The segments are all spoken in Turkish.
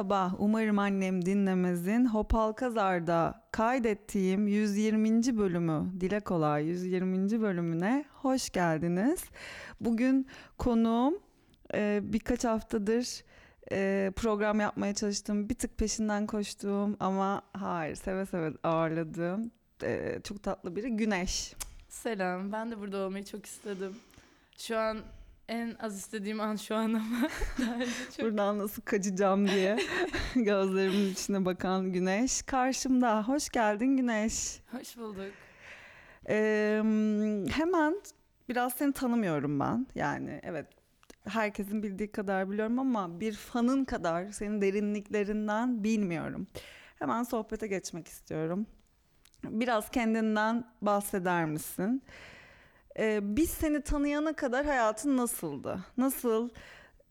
Merhaba, umarım annem dinlemezin. Hopal Kazar'da kaydettiğim 120. bölümü, dile kolay 120. bölümüne hoş geldiniz. Bugün konuğum e, birkaç haftadır e, program yapmaya çalıştığım, bir tık peşinden koştuğum ama hayır seve seve ağırladığım e, çok tatlı biri Güneş. Selam. Ben de burada olmayı çok istedim. Şu an en az istediğim an şu an ama çok... Buradan nasıl kaçacağım diye gözlerimin içine bakan Güneş karşımda. Hoş geldin Güneş. Hoş bulduk. Ee, hemen biraz seni tanımıyorum ben. Yani evet herkesin bildiği kadar biliyorum ama bir fanın kadar senin derinliklerinden bilmiyorum. Hemen sohbete geçmek istiyorum. Biraz kendinden bahseder misin? Ee, biz seni tanıyana kadar hayatın nasıldı? Nasıl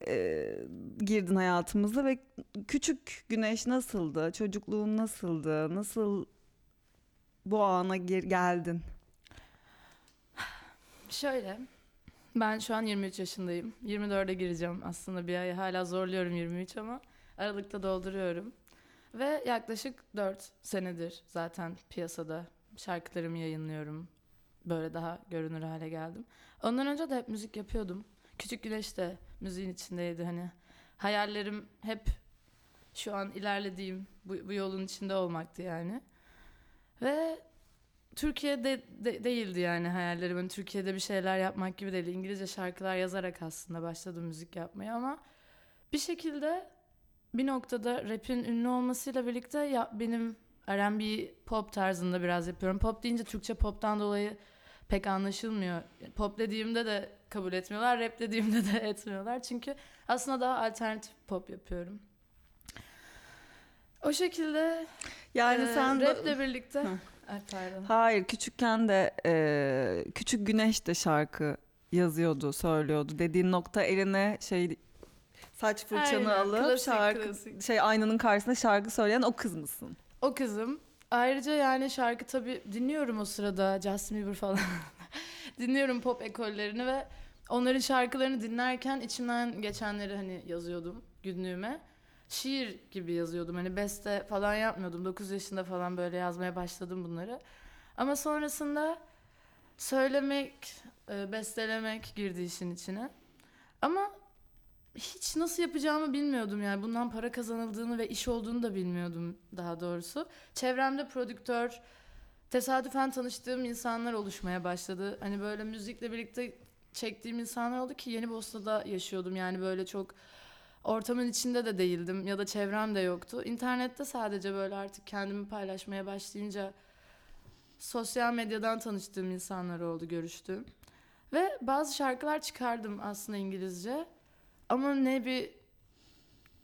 e, girdin hayatımıza ve küçük güneş nasıldı? Çocukluğun nasıldı? Nasıl bu ana gir- geldin? Şöyle. Ben şu an 23 yaşındayım. 24'e gireceğim aslında bir ay. Hala zorluyorum 23 ama Aralıkta dolduruyorum. Ve yaklaşık 4 senedir zaten piyasada şarkılarımı yayınlıyorum. Böyle daha görünür hale geldim. Ondan önce de hep müzik yapıyordum. Küçük Güneş de müziğin içindeydi hani. Hayallerim hep şu an ilerlediğim bu, bu yolun içinde olmaktı yani. Ve Türkiye'de de, değildi yani hayallerim. Hani Türkiye'de bir şeyler yapmak gibi değil. İngilizce şarkılar yazarak aslında başladım müzik yapmaya ama bir şekilde bir noktada rap'in ünlü olmasıyla birlikte ya benim R&B pop tarzında biraz yapıyorum. Pop deyince Türkçe pop'tan dolayı pek anlaşılmıyor. Pop dediğimde de kabul etmiyorlar, rap dediğimde de etmiyorlar. Çünkü aslında daha alternatif pop yapıyorum. O şekilde Yani e, sen de- raple birlikte Ay pardon. Hayır küçükken de e, küçük güneş de şarkı yazıyordu, söylüyordu. Dediğin nokta eline şey saç fırçanı Aynen, alıp klasik, şarkı klasik. şey aynanın karşısında şarkı söyleyen o kız mısın? O kızım. Ayrıca yani şarkı tabii dinliyorum o sırada Justin Bieber falan. dinliyorum pop ekollerini ve onların şarkılarını dinlerken içimden geçenleri hani yazıyordum günlüğüme. Şiir gibi yazıyordum. Hani beste falan yapmıyordum. 9 yaşında falan böyle yazmaya başladım bunları. Ama sonrasında söylemek, e, bestelemek girdi işin içine. Ama hiç nasıl yapacağımı bilmiyordum yani. Bundan para kazanıldığını ve iş olduğunu da bilmiyordum daha doğrusu. Çevremde prodüktör, tesadüfen tanıştığım insanlar oluşmaya başladı. Hani böyle müzikle birlikte çektiğim insanlar oldu ki Yeni Bosna'da yaşıyordum. Yani böyle çok ortamın içinde de değildim ya da çevrem de yoktu. İnternette sadece böyle artık kendimi paylaşmaya başlayınca sosyal medyadan tanıştığım insanlar oldu, görüştüğüm. Ve bazı şarkılar çıkardım aslında İngilizce. Ama ne bir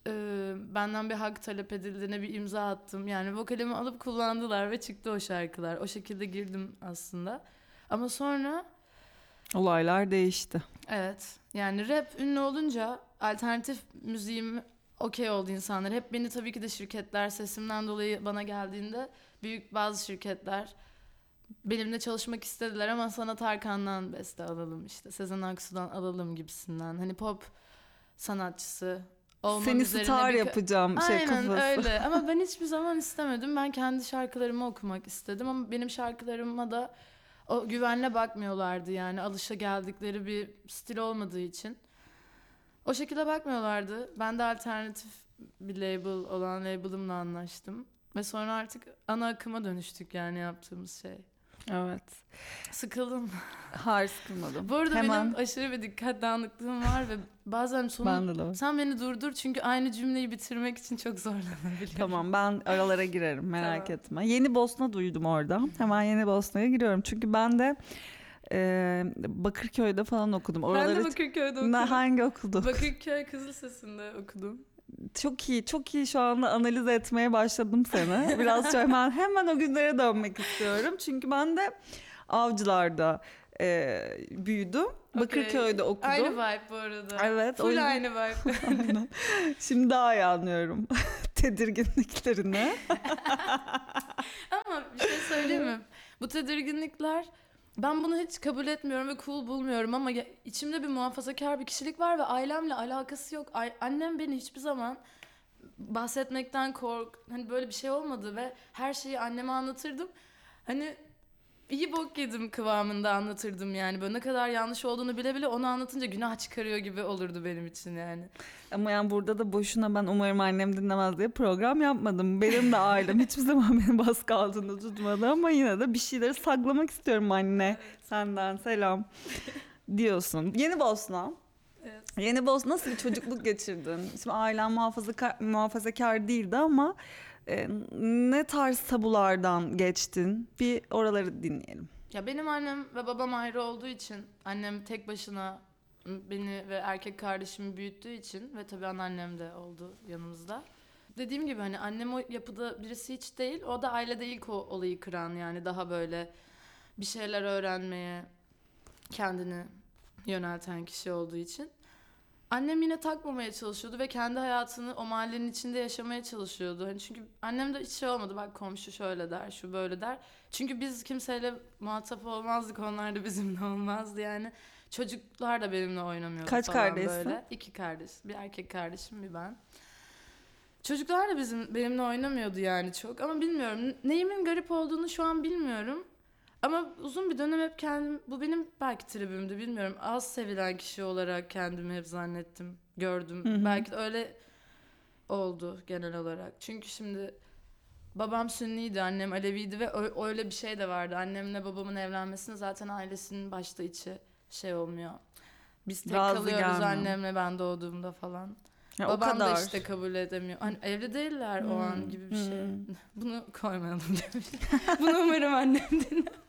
e, benden bir hak talep edildi ne bir imza attım. Yani vokalimi alıp kullandılar ve çıktı o şarkılar. O şekilde girdim aslında. Ama sonra Olaylar değişti. evet yani rap ünlü olunca alternatif müziğim okey oldu insanlar. Hep beni tabii ki de şirketler sesimden dolayı bana geldiğinde büyük bazı şirketler benimle çalışmak istediler ama sana Tarkan'dan beste alalım işte Sezen Aksu'dan alalım gibisinden. Hani pop sanatçısı olmam Seni üzerine star bir- yapacağım şey Aynen kafası. öyle ama ben hiçbir zaman istemedim. Ben kendi şarkılarımı okumak istedim ama benim şarkılarıma da o güvenle bakmıyorlardı yani alışa geldikleri bir stil olmadığı için. O şekilde bakmıyorlardı. Ben de alternatif bir label olan label'ımla anlaştım. Ve sonra artık ana akıma dönüştük yani yaptığımız şey. Evet. Sıkıldım. Hayır sıkılmadım. Bu arada Hemen benim aşırı bir dikkat dağınıklığım var ve bazen sonu bende de sen beni durdur çünkü aynı cümleyi bitirmek için çok zorlanabiliyorum. Tamam ben aralara girerim merak Tamam. etme. Yeni Bosna duydum orada. Hemen Yeni Bosna'ya giriyorum. Çünkü ben de e, Bakırköy'de falan okudum. Ben Oraları de Bakırköy'de okudum. Ne, hangi okulda? Bakırköy Kızıl Sesi'nde okudum. Çok iyi, çok iyi şu anda analiz etmeye başladım seni. Biraz şöyle hemen, hemen o günlere dönmek istiyorum. Çünkü ben de Avcılar'da e, büyüdüm. Bakırköy'de okudum. Aynı vibe bu arada. Evet, Full yüzden- aynı vibe. Aynen. Şimdi daha iyi anlıyorum tedirginliklerini. Ama bir şey söyleyeyim mi? Bu tedirginlikler ben bunu hiç kabul etmiyorum ve cool bulmuyorum ama ya- içimde bir muhafazakar bir kişilik var ve ailemle alakası yok. Ay- annem beni hiçbir zaman bahsetmekten kork hani böyle bir şey olmadı ve her şeyi anneme anlatırdım. Hani iyi bok yedim kıvamında anlatırdım yani. Böyle ne kadar yanlış olduğunu bile bile onu anlatınca günah çıkarıyor gibi olurdu benim için yani. Ama yani burada da boşuna ben umarım annem dinlemez diye program yapmadım. Benim de ailem hiçbir zaman beni baskı altında tutmadı ama yine de bir şeyleri saklamak istiyorum anne. Senden selam diyorsun. Yeni Bosna. Evet. Yeni Bosna nasıl bir çocukluk geçirdin? Şimdi ailen muhafazakar, muhafazakar değildi ama e, ne tarz tabulardan geçtin? Bir oraları dinleyelim. Ya benim annem ve babam ayrı olduğu için annem tek başına beni ve erkek kardeşimi büyüttüğü için ve tabii anneannem de oldu yanımızda. Dediğim gibi hani annem o yapıda birisi hiç değil. O da ailede ilk o olayı kıran yani daha böyle bir şeyler öğrenmeye kendini yönelten kişi olduğu için. Annem yine takmamaya çalışıyordu ve kendi hayatını o mahallenin içinde yaşamaya çalışıyordu. Hani çünkü annem de hiç şey olmadı. Bak komşu şöyle der, şu böyle der. Çünkü biz kimseyle muhatap olmazdık. Onlar da bizimle olmazdı yani. Çocuklar da benimle oynamıyordu Kaç falan kardeşsin? böyle. İki kardeş. Bir erkek kardeşim, bir ben. Çocuklar da bizim benimle oynamıyordu yani çok. Ama bilmiyorum. Neyimin garip olduğunu şu an bilmiyorum. Ama uzun bir dönem hep kendim, bu benim belki tribümdü bilmiyorum. Az sevilen kişi olarak kendimi hep zannettim, gördüm. Hı hı. Belki de öyle oldu genel olarak. Çünkü şimdi babam Sünniydi, annem Aleviydi ve öyle bir şey de vardı. Annemle babamın evlenmesine zaten ailesinin başta içi şey olmuyor. Biz tek Razı kalıyoruz gelmiyor. annemle ben doğduğumda falan. Ya Babam o kadar. da işte kabul edemiyor. Hani evli değiller o an Hmm, gibi bir şey. hmm. Bunu koymayalım demiş. Bunu umarım annem dinlemez.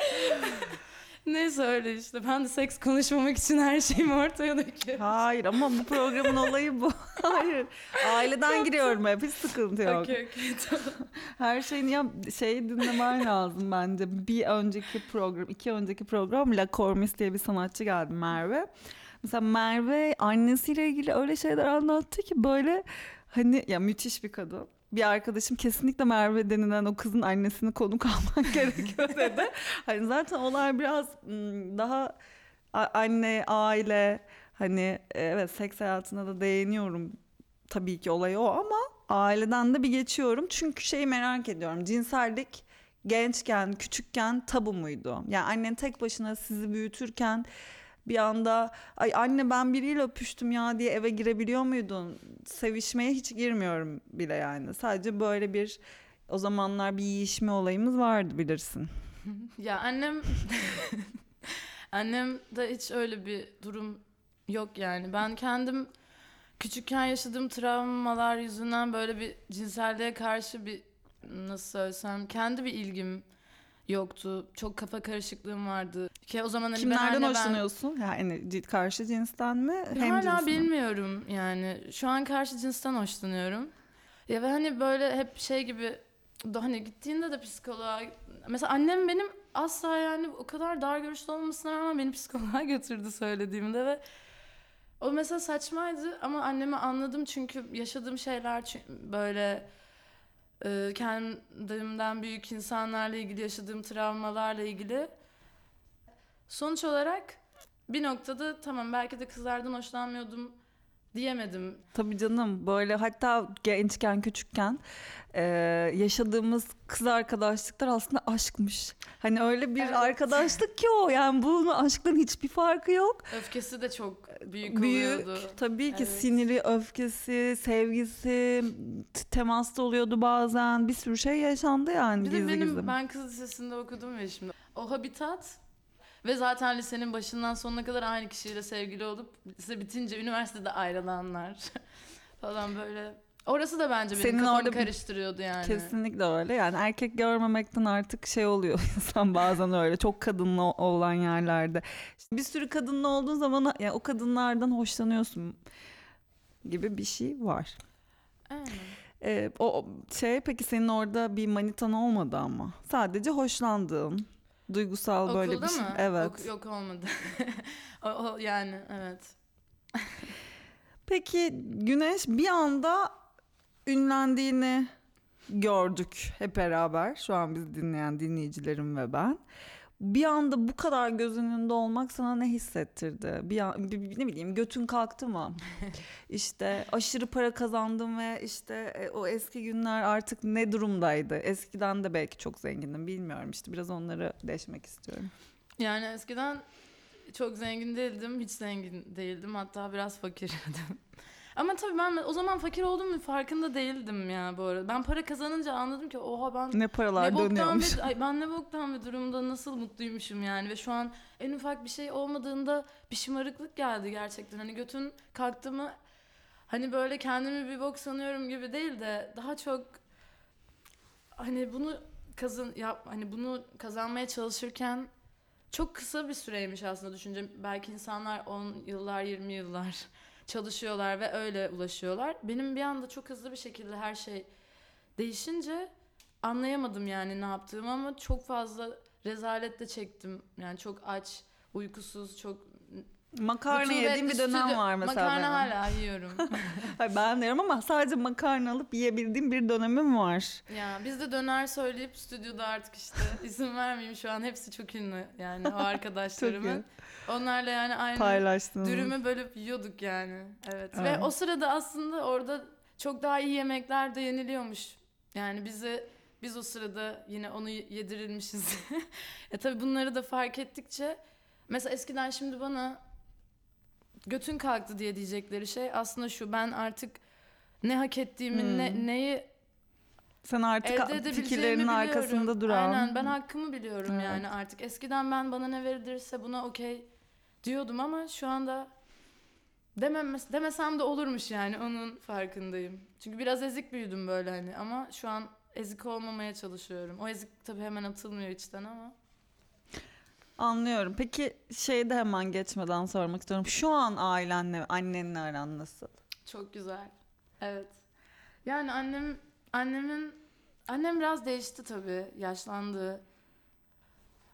Neyse öyle işte. Ben de seks konuşmamak için her şeyimi ortaya döküyorum. Hayır ama bu programın olayı bu. Hayır. Aileden giriyorum hep. Hiç sıkıntı yok. Okey okey tamam. Her şeyin ya şey dinlemen lazım bence. Bir önceki program, iki önceki program La Cormis diye bir sanatçı geldi Merve. Mesela Merve annesiyle ilgili öyle şeyler anlattı ki böyle hani ya müthiş bir kadın. Bir arkadaşım kesinlikle Merve denilen o kızın annesini konuk almak gerekiyor dedi. Hani zaten olay biraz daha anne, aile hani evet seks hayatına da değiniyorum tabii ki olay o ama aileden de bir geçiyorum. Çünkü şeyi merak ediyorum. Cinsellik gençken, küçükken tabu muydu? Yani annen tek başına sizi büyütürken bir anda ay anne ben biriyle öpüştüm ya diye eve girebiliyor muydun? Sevişmeye hiç girmiyorum bile yani. Sadece böyle bir o zamanlar bir yiyişme olayımız vardı bilirsin. Ya annem annem de hiç öyle bir durum yok yani. Ben kendim küçükken yaşadığım travmalar yüzünden böyle bir cinselliğe karşı bir nasıl söylesem kendi bir ilgim yoktu. Çok kafa karışıklığım vardı. Ki o zaman hani ben Kimlerden ben- hoşlanıyorsun? Yani ci- karşı cinsten mi? Hem Hala cins mi? bilmiyorum yani. Şu an karşı cinsten hoşlanıyorum. Ya ve hani böyle hep şey gibi hani gittiğinde de psikoloğa mesela annem benim asla yani o kadar dar görüşlü olmasına rağmen beni psikoloğa götürdü söylediğimde ve o mesela saçmaydı ama annemi anladım çünkü yaşadığım şeyler böyle e, kendimden büyük insanlarla ilgili yaşadığım travmalarla ilgili. Sonuç olarak bir noktada tamam belki de kızlardan hoşlanmıyordum diyemedim. Tabii canım böyle hatta gençken küçükken e, yaşadığımız kız arkadaşlıklar aslında aşkmış. Hani öyle bir Evet. arkadaşlık ki o yani bunun aşktan hiçbir farkı yok. Öfkesi de çok büyük, Büyük oluyordu. tabii ki Evet. siniri, öfkesi, sevgisi temasta oluyordu bazen bir sürü şey yaşandı yani Bir de gizli benim gizli. ben kız lisesinde okudum ya şimdi. O habitat ve zaten lisenin başından sonuna kadar aynı kişiyle sevgili olup lise bitince üniversitede ayrılanlar falan böyle. Orası da bence benim Senin kafamı orada karıştırıyordu yani. Kesinlikle öyle. Yani erkek görmemekten artık şey oluyor insan bazen öyle. Çok kadınlı olan yerlerde. İşte bir sürü kadınlı olduğun zaman ya o kadınlardan hoşlanıyorsun gibi bir şey var. Aynen. Ee, o şey peki senin orada bir manitan olmadı ama. Sadece hoşlandığın duygusal böyle Okulda bir şey. mı? Evet. Ok- yok olmadı. o, o- yani evet. Peki Güneş bir anda ünlendiğini gördük hep beraber. Şu an bizi dinleyen dinleyicilerim ve ben. Bir anda bu kadar göz önünde olmak sana ne hissettirdi? Bir, an, bir- bir- ne bileyim götün kalktı mı? işte aşırı para kazandım ve işte e, o eski günler artık ne durumdaydı? Eskiden de belki çok zengindim bilmiyorum işte biraz onları deşmek istiyorum. Yani eskiden çok zengin değildim, hiç zengin değildim. Hatta biraz fakirdim. Ama tabii ben o zaman fakir olduğumun farkında değildim ya bu arada. Ben para kazanınca anladım ki oha ben Ne paralar ne boktan dönüyormuş. bir, ay ben ne boktan bir durumda nasıl mutluymuşum yani ve şu an en ufak bir şey olmadığında bir şımarıklık geldi gerçekten. Hani götün kalktı mı hani böyle kendimi bir bok sanıyorum gibi değil de daha çok hani bunu kazan yap hani bunu kazanmaya çalışırken çok kısa bir süreymiş aslında düşünce. Belki insanlar 10 yıllar, 20 yıllar çalışıyorlar ve öyle ulaşıyorlar. Benim bir anda çok hızlı bir şekilde her şey değişince anlayamadım yani ne yaptığımı ama çok fazla rezalet de çektim. Yani çok aç, uykusuz, çok Makarna yediğim bir dönem stüdyo- var mesela Makarna benim. hala yiyorum. Hayır, ben de yiyorum ama sadece makarna alıp yiyebildiğim bir dönemim var. ya biz de döner söyleyip stüdyoda artık işte isim vermeyeyim şu an hepsi çok ünlü yani o arkadaşlarımın. Onlarla yani aynı Paylaştığınız. dürümü bölüp yiyorduk yani. Evet. Evet. Ve o sırada aslında orada çok daha iyi yemekler de yeniliyormuş. Yani bizi biz o sırada yine onu yedirilmişiz. e tabii bunları da fark ettikçe mesela eskiden şimdi bana götün kalktı diye diyecekleri şey aslında şu ben artık ne hak ettiğimi Hmm. ne neyi Sen artık elde edebileceğimi fikirlerinin biliyorum. arkasında duran. Aynen ben hakkımı biliyorum Evet. yani artık. Eskiden ben bana ne verilirse buna okey diyordum ama şu anda dememes demesem de olurmuş yani onun farkındayım. Çünkü biraz ezik büyüdüm böyle hani ama şu an ezik olmamaya çalışıyorum. O ezik tabii hemen atılmıyor içten ama. Anlıyorum. Peki şeyde hemen geçmeden sormak istiyorum. Şu an ailenle, annenle aran nasıl? Çok güzel. Evet. Yani annem annemin annem biraz değişti tabii, yaşlandı.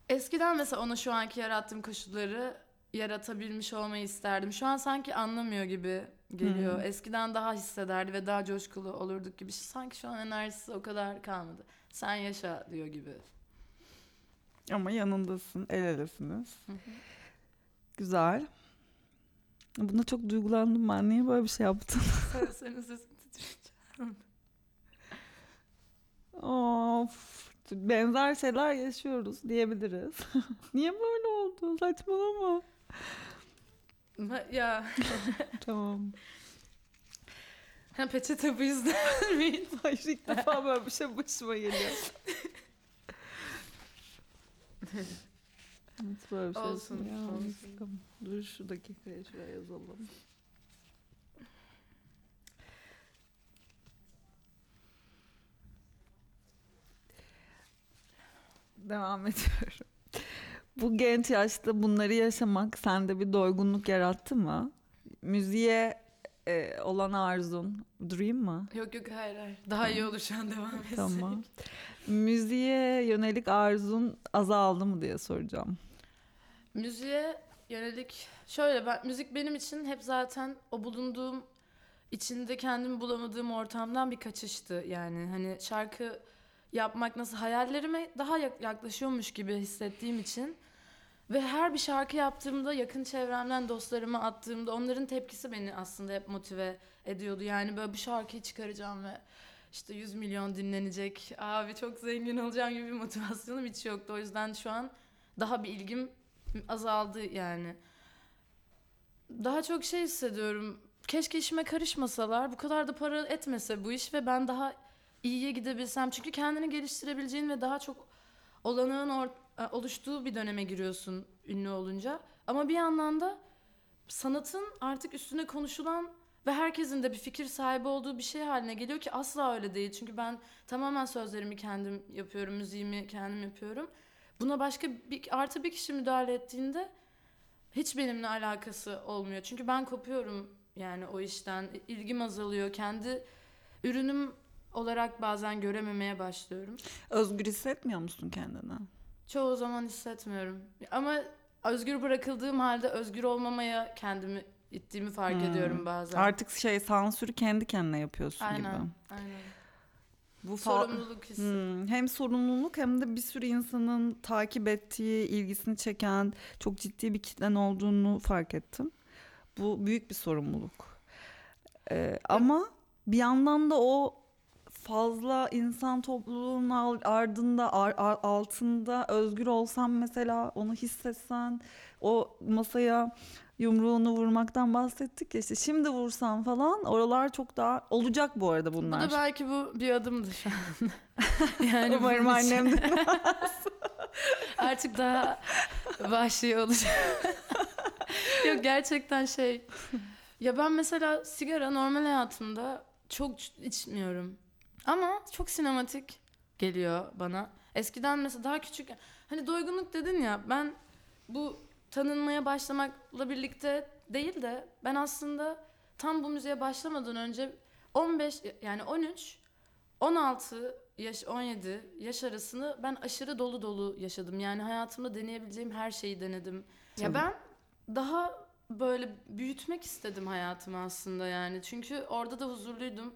Eskiden mesela ona şu anki yarattığım koşulları yaratabilmiş olmayı isterdim. Şu an sanki anlamıyor gibi geliyor. Hmm. Eskiden daha hissederdi ve daha coşkulu olurduk gibi. Sanki şu an enerjisi o kadar kalmadı. Sen yaşa diyor gibi. Ama yanındasın, el elesiniz. Hı hı. Güzel. Buna çok duygulandım ben. Niye böyle bir şey yaptın? Sen- Senin sesin titriyor. of. Benzer şeyler yaşıyoruz diyebiliriz. Niye böyle oldu? Saçmalama. ya Tamam. ha, peçete bu yüzden miydi? Hayır ilk defa böyle bir şey başıma geliyor. Evet, böyle bir şey Olsun, ya. olsun. Dur şu dakikaya şuraya yazalım. Devam ediyorum. Bu genç yaşta bunları yaşamak sende bir doygunluk yarattı mı? Müziğe e, olan arzun, dream mı? Yok yok hayır hayır. Daha iyi olur şu an devam etsek. Tamam. Müziğe yönelik arzun azaldı mı diye soracağım. Müziğe yönelik şöyle ben müzik benim için hep zaten o bulunduğum içinde kendimi bulamadığım ortamdan bir kaçıştı yani hani şarkı yapmak nasıl hayallerime daha yak- yaklaşıyormuş gibi hissettiğim için ve her bir şarkı yaptığımda yakın çevremden dostlarıma attığımda onların tepkisi beni aslında hep motive ediyordu. Yani böyle bu şarkıyı çıkaracağım ve işte 100 milyon dinlenecek. Abi çok zengin olacağım gibi bir motivasyonum hiç yoktu. O yüzden şu an daha bir ilgim azaldı yani. Daha çok şey hissediyorum. Keşke işime karışmasalar, bu kadar da para etmese bu iş ve ben daha iyiye gidebilsem. Çünkü kendini geliştirebileceğin ve daha çok olanağın or- oluştuğu bir döneme giriyorsun ünlü olunca. Ama bir yandan da sanatın artık üstüne konuşulan ve herkesin de bir fikir sahibi olduğu bir şey haline geliyor ki asla öyle değil. Çünkü ben tamamen sözlerimi kendim yapıyorum, müziğimi kendim yapıyorum. Buna başka bir artı bir kişi müdahale ettiğinde hiç benimle alakası olmuyor. Çünkü ben kopuyorum yani o işten. İlgim azalıyor. Kendi ürünüm olarak bazen görememeye başlıyorum. Özgür hissetmiyor musun kendini? Çoğu zaman hissetmiyorum. Ama özgür bırakıldığım halde özgür olmamaya kendimi ittiğimi fark Hmm. ediyorum bazen. Artık şey sansürü kendi kendine yapıyorsun aynen, gibi. aynen. Bu Sorumluluk hissi. Hmm, hem sorumluluk hem de bir sürü insanın takip ettiği, ilgisini çeken çok ciddi bir kitlen olduğunu fark ettim. Bu büyük bir sorumluluk. Ee, ama bir yandan da o fazla insan topluluğunun ardında, ar- altında özgür olsan mesela onu hissetsen o masaya yumruğunu vurmaktan bahsettik ya işte şimdi vursan falan oralar çok daha olacak bu arada Bu bunlar. da belki bu bir adımdı şu an. yani Umarım annem de Artık daha vahşi olacak. Yok gerçekten şey. Ya ben mesela sigara normal hayatımda çok içmiyorum. Ama çok sinematik geliyor bana. Eskiden mesela daha küçük hani doygunluk dedin ya ben bu tanınmaya başlamakla birlikte değil de ben aslında tam bu müziğe başlamadan önce 15 yani 13 16 yaş 17 yaş arasını ben aşırı dolu dolu yaşadım. Yani hayatımda deneyebileceğim her şeyi denedim. Ya Tabii. ben daha böyle büyütmek istedim hayatımı aslında yani. Çünkü orada da huzurluydum.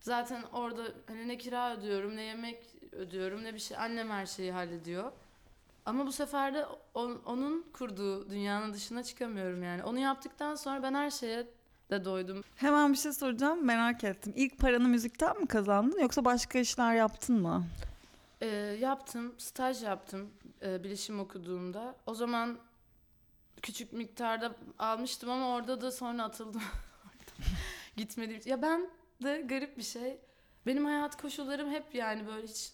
Zaten orada hani ne kira ödüyorum, ne yemek ödüyorum, ne bir şey. Annem her şeyi hallediyor. Ama bu sefer de on- onun kurduğu dünyanın dışına çıkamıyorum yani. Onu yaptıktan sonra ben her şeye de doydum. Hemen bir şey soracağım merak ettim. İlk paranı müzikten mi kazandın yoksa başka işler yaptın mı? Ee, yaptım, staj yaptım e, bilişim okuduğumda. O zaman küçük miktarda almıştım ama orada da sonra atıldım. Gitmediğim Ya ben de garip bir şey. Benim hayat koşullarım hep yani böyle hiç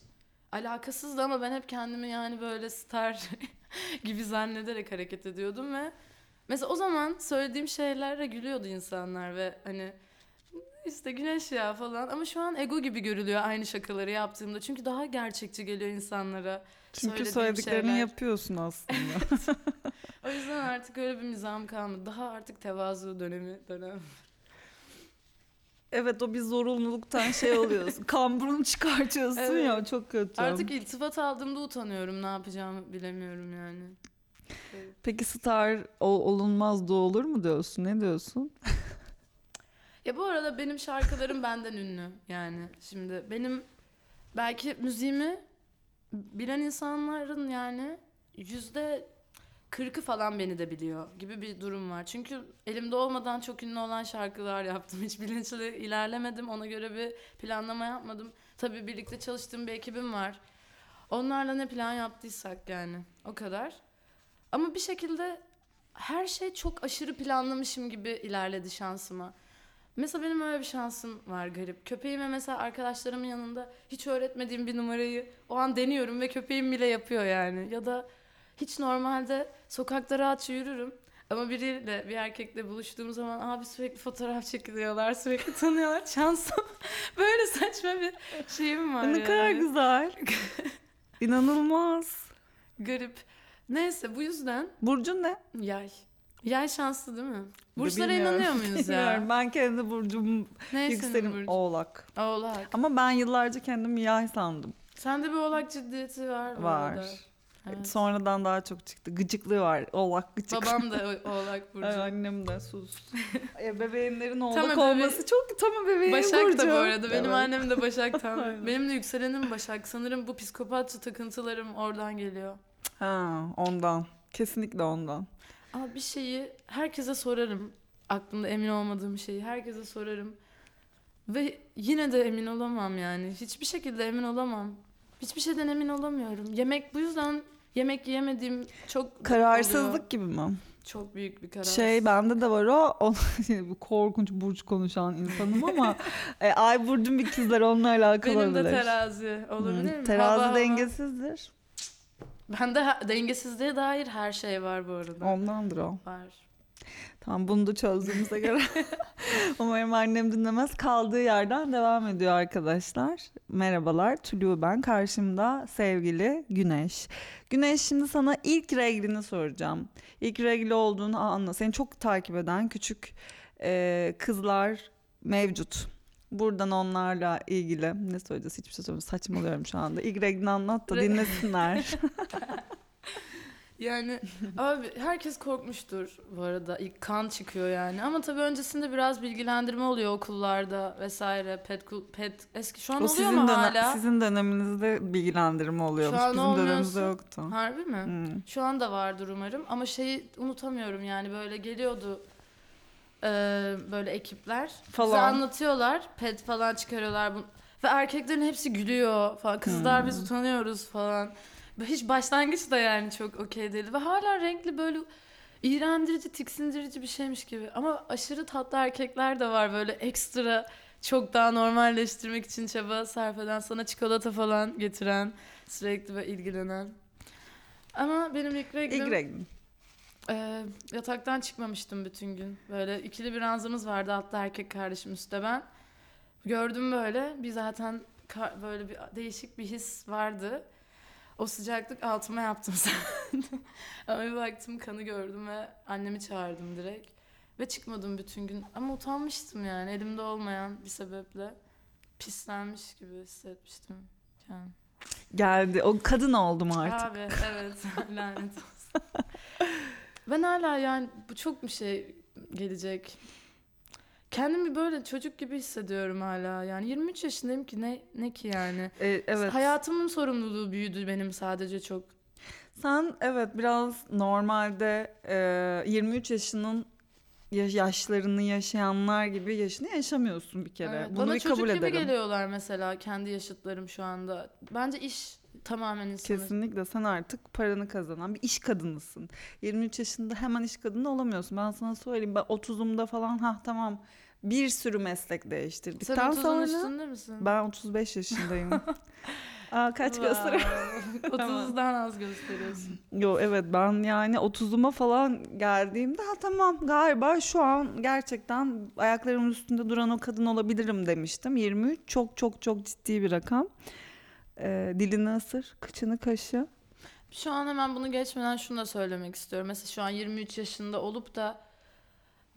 alakasızdı ama ben hep kendimi yani böyle star gibi zannederek hareket ediyordum ve mesela o zaman söylediğim şeylere gülüyordu insanlar ve hani işte güneş ya falan ama şu an ego gibi görülüyor aynı şakaları yaptığımda çünkü daha gerçekçi geliyor insanlara. Çünkü söylediklerini şeyler. yapıyorsun aslında. O yüzden artık öyle bir mizahım kalmadı. Daha artık tevazu dönemi dönem. Evet o bir zorunluluktan şey oluyorsun. Kamburunu çıkartıyorsun Evet. ya çok kötü. Artık iltifat aldığımda utanıyorum. Ne yapacağımı bilemiyorum yani. Peki star ol- olunmaz da olur mu diyorsun? Ne diyorsun? Ya bu arada benim şarkılarım benden ünlü yani. Şimdi benim belki müziğimi bilen insanların yani yüzde kırkı falan beni de biliyor gibi bir durum var. Çünkü elimde olmadan çok ünlü olan şarkılar yaptım. Hiç bilinçli ilerlemedim. Ona göre bir planlama yapmadım. Tabii birlikte çalıştığım bir ekibim var. Onlarla ne plan yaptıysak yani o kadar. Ama bir şekilde her şey çok aşırı planlamışım gibi ilerledi şansıma. Mesela benim öyle bir şansım var garip. Köpeğime mesela arkadaşlarımın yanında hiç öğretmediğim bir numarayı o an deniyorum ve köpeğim bile yapıyor yani. Ya da hiç normalde sokakta rahatça yürürüm. Ama biriyle bir erkekle buluştuğum zaman abi sürekli fotoğraf çekiliyorlar, sürekli tanıyorlar. Şansım böyle saçma bir şeyim var ne yani. kadar güzel. İnanılmaz. Garip. Neyse bu yüzden Burcun ne? yay. Yay şanslı değil mi? Burçlara Bilmiyorum. inanıyor muyuz ya? Bilmiyorum. Ben kendi burcum Neyse yükselim burcun? oğlak. Oğlak. Ama ben yıllarca kendimi yay sandım. Sende bir oğlak ciddiyeti var. Var. arada. Evet. Sonradan daha çok çıktı. Gıcıklığı var. Oğlak gıcık. Babam da oğlak burcu. Ay, annem de sus. e, bebeğinlerin oğlak Tam olması çok tam bebeğin Başak burcu. da bu arada. Benim Evet. annem de Başak tam. Aynen. Benim de yükselenim Başak. Sanırım bu psikopatça takıntılarım oradan geliyor. Ha, ondan. Kesinlikle ondan. Ama bir şeyi herkese sorarım. Aklımda emin olmadığım şeyi herkese sorarım. Ve yine de emin olamam yani. Hiçbir şekilde emin olamam. Hiçbir şeyden emin olamıyorum. Yemek bu yüzden yemek yiyemediğim çok Kararsızlık oluyor. gibi mi? Çok büyük bir karar. Şey bende de var o. o bu korkunç burç konuşan insanım ama e, ay burcum ikizler onunla alakalı Benim de olabilir. terazi olabilir Hmm, mi? Terazi Hava hava. dengesizdir. Bende ha- dengesizliğe dair her şey var bu arada. Ondandır o. Var. Tamam bunu da çözdüğümüze göre. Umarım annem dinlemez. Kaldığı yerden devam ediyor arkadaşlar. Merhabalar. Tülü ben. Karşımda sevgili Güneş. Güneş şimdi sana ilk reglini soracağım. İlk regli olduğunu anla. Seni çok takip eden küçük e, kızlar mevcut. Buradan onlarla ilgili ne söyleyeceğiz hiçbir şey söylemiyorum. Saçmalıyorum şu anda. İlk reglini anlat da dinlesinler. Yani abi herkes korkmuştur bu arada. İlk kan çıkıyor yani. Ama tabii öncesinde biraz bilgilendirme oluyor okullarda vesaire. Pet, pet eski şu an O oluyor sizin, mu dönem- hala? sizin döneminizde bilgilendirme oluyormuş. an Bizim dönemimizde yoktu. Harbi mi? Hmm. Şu anda vardır umarım ama şeyi unutamıyorum yani böyle geliyordu e, böyle ekipler bize Falan. anlatıyorlar pet falan çıkarıyorlar ve erkeklerin hepsi gülüyor falan kızlar Hmm. biz utanıyoruz falan hiç başlangıç da yani çok okey değildi ve hala renkli böyle iğrendirici tiksindirici bir şeymiş gibi ama aşırı tatlı erkekler de var böyle ekstra çok daha normalleştirmek için çaba sarf eden sana çikolata falan getiren sürekli böyle ilgilenen ama benim ilk reglim İlk e, yataktan çıkmamıştım bütün gün. Böyle ikili bir ranzamız vardı altta erkek kardeşim üstte ben. Gördüm böyle bir zaten böyle bir değişik bir his vardı. O sıcaklık altıma yaptım sandım. Ama bir baktım kanı gördüm ve annemi çağırdım direkt. Ve çıkmadım bütün gün. Ama utanmıştım yani elimde olmayan bir sebeple. Pislenmiş gibi hissetmiştim. Yani. Geldi. O kadın oldum artık. Abi evet lanet olsun. ben hala yani bu çok bir şey gelecek. Kendimi böyle çocuk gibi hissediyorum hala. Yani 23 yaşındayım ki ne ne ki yani. Ee, evet. Hayatımın sorumluluğu büyüdü benim sadece çok. Sen evet biraz normalde e, 23 yaşının ya- yaşlarını yaşayanlar gibi yaşını yaşamıyorsun bir kere. Evet, Bunu bana bir çocuk kabul gibi ederim. geliyorlar mesela kendi yaşıtlarım şu anda. Bence iş tamamen insanı. Kesinlikle sen artık paranı kazanan bir iş kadınısın. 23 yaşında hemen iş kadını olamıyorsun. Ben sana söyleyeyim. Ben 30'umda falan ha tamam bir sürü meslek Sen değiştirdikten 30'un sonra üstünde misin? ben 35 yaşındayım. Aa, kaç gösteriyor? 30'dan az gösteriyorsun. Yo evet ben yani 30'uma falan geldiğimde ha tamam galiba şu an gerçekten ayaklarımın üstünde duran o kadın olabilirim demiştim. 23 çok çok çok ciddi bir rakam. Ee, dilini ısır, kıçını kaşı. Şu an hemen bunu geçmeden şunu da söylemek istiyorum. Mesela şu an 23 yaşında olup da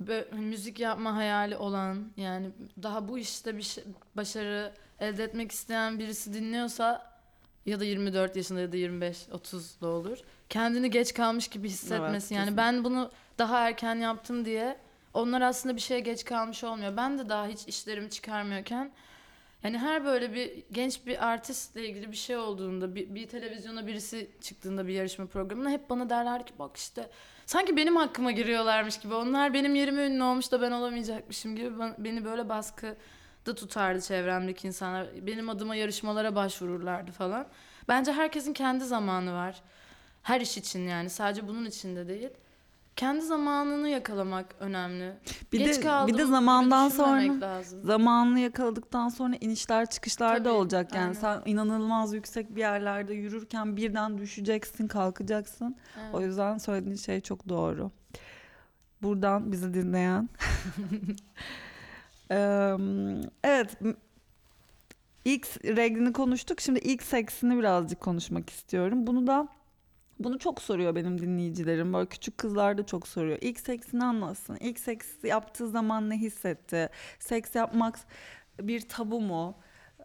bö- hani müzik yapma hayali olan yani daha bu işte bir şey- başarı elde etmek isteyen birisi dinliyorsa ya da 24 yaşında ya da 25 30 da olur. Kendini geç kalmış gibi hissetmesi. yani kesin. ben bunu daha erken yaptım diye onlar aslında bir şeye geç kalmış olmuyor. Ben de daha hiç işlerimi çıkarmıyorken yani her böyle bir genç bir artistle ilgili bir şey olduğunda, bir, bir televizyona birisi çıktığında bir yarışma programına hep bana derler ki bak işte sanki benim hakkıma giriyorlarmış gibi. Onlar benim yerime ünlü olmuş da ben olamayacakmışım gibi beni böyle baskıda tutardı çevremdeki insanlar. Benim adıma yarışmalara başvururlardı falan. Bence herkesin kendi zamanı var. Her iş için yani sadece bunun için de değil. Kendi zamanını yakalamak önemli. Bir Geç de kaldım bir de zamandan sonra lazım. zamanını yakaladıktan sonra inişler çıkışlar da Tabii, olacak yani aynen. sen inanılmaz yüksek bir yerlerde yürürken birden düşeceksin, kalkacaksın. Evet. O yüzden söylediğin şey çok doğru. Buradan bizi dinleyen. Evet. ilk reglini konuştuk. Şimdi ilk seksini birazcık konuşmak istiyorum. Bunu da bunu çok soruyor benim dinleyicilerim. Böyle küçük kızlar da çok soruyor. İlk seksini anlatsın. İlk seks yaptığı zaman ne hissetti? Seks yapmak bir tabu mu?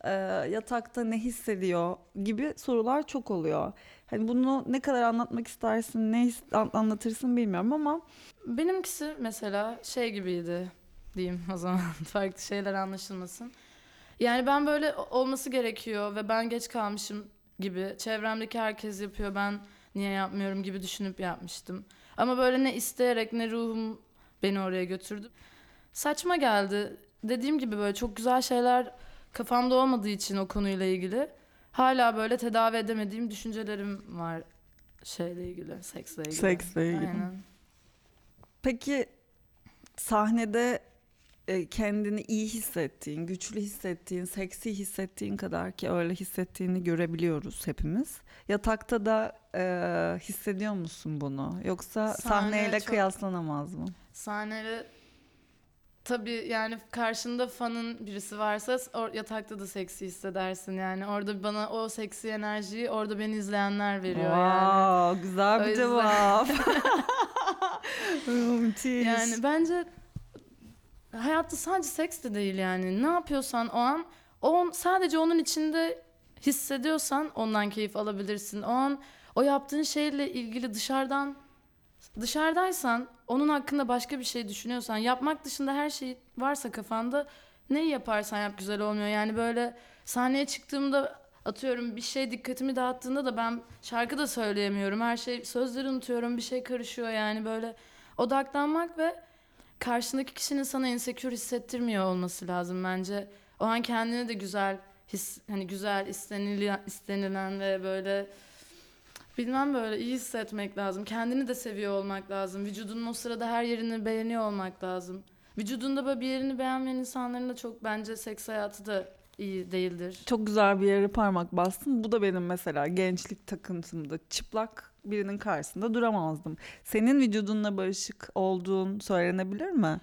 Ee, yatakta ne hissediyor gibi sorular çok oluyor. Hani bunu ne kadar anlatmak istersin, ne anlatırsın bilmiyorum ama Benimkisi mesela şey gibiydi diyeyim o zaman farklı şeyler anlaşılmasın. Yani ben böyle olması gerekiyor ve ben geç kalmışım gibi çevremdeki herkes yapıyor ben niye yapmıyorum gibi düşünüp yapmıştım. Ama böyle ne isteyerek ne ruhum beni oraya götürdü. Saçma geldi. Dediğim gibi böyle çok güzel şeyler kafamda olmadığı için o konuyla ilgili hala böyle tedavi edemediğim düşüncelerim var şeyle ilgili, seksle ilgili. Seksle ilgili. Aynen. Peki sahnede kendini iyi hissettiğin, güçlü hissettiğin, seksi hissettiğin kadar ki öyle hissettiğini görebiliyoruz hepimiz. Yatakta da e, hissediyor musun bunu? Yoksa Sahne sahneyle çok- E, kıyaslanamaz mı? Sahnede tabii yani karşında fanın birisi varsa or, yatakta da seksi hissedersin yani. Orada bana o seksi enerjiyi orada beni izleyenler veriyor yani. Wow, güzel O bir yüzden- cevap. Yani bence hayatta sadece seks de değil yani. Ne yapıyorsan o an o an sadece onun içinde hissediyorsan ondan keyif alabilirsin. O an o yaptığın şeyle ilgili dışarıdan dışarıdaysan onun hakkında başka bir şey düşünüyorsan yapmak dışında her şey varsa kafanda neyi yaparsan yap güzel olmuyor. Yani böyle sahneye çıktığımda atıyorum bir şey dikkatimi dağıttığında da ben şarkı da söyleyemiyorum. Her şey sözleri unutuyorum bir şey karışıyor yani böyle odaklanmak ve karşındaki kişinin sana insecure hissettirmiyor olması lazım bence. O an kendini de güzel his hani güzel istenilen, istenilen ve böyle bilmem böyle iyi hissetmek lazım. Kendini de seviyor olmak lazım. Vücudunun o sırada her yerini beğeniyor olmak lazım. Vücudunda böyle bir yerini beğenmeyen insanların da çok bence seks hayatı da iyi değildir. Çok güzel bir yere parmak bastın. Bu da benim mesela gençlik takıntımda. Çıplak birinin karşısında duramazdım. Senin vücudunla barışık olduğun söylenebilir mi?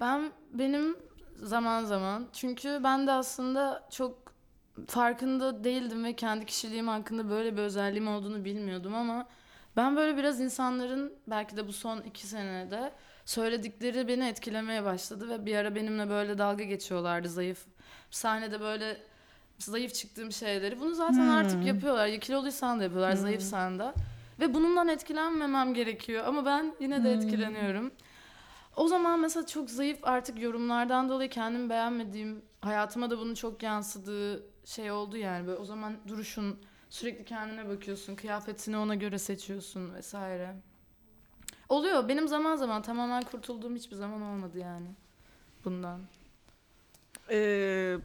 Ben benim zaman zaman çünkü ben de aslında çok farkında değildim ve kendi kişiliğim hakkında böyle bir özelliğim olduğunu bilmiyordum ama ben böyle biraz insanların belki de bu son iki senede söyledikleri beni etkilemeye başladı ve bir ara benimle böyle dalga geçiyorlardı zayıf. Sahnede böyle zayıf çıktığım şeyleri. Bunu zaten artık yapıyorlar. Ya kiloluysan da yapıyorlar, zayıfsan da. Ve bunundan etkilenmemem gerekiyor ama ben yine de etkileniyorum. O zaman mesela çok zayıf artık yorumlardan dolayı kendimi beğenmediğim, hayatıma da bunun çok yansıdığı şey oldu yani. Böyle o zaman duruşun, sürekli kendine bakıyorsun, kıyafetini ona göre seçiyorsun vesaire. Oluyor. Benim zaman zaman tamamen kurtulduğum hiçbir zaman olmadı yani bundan. Ee,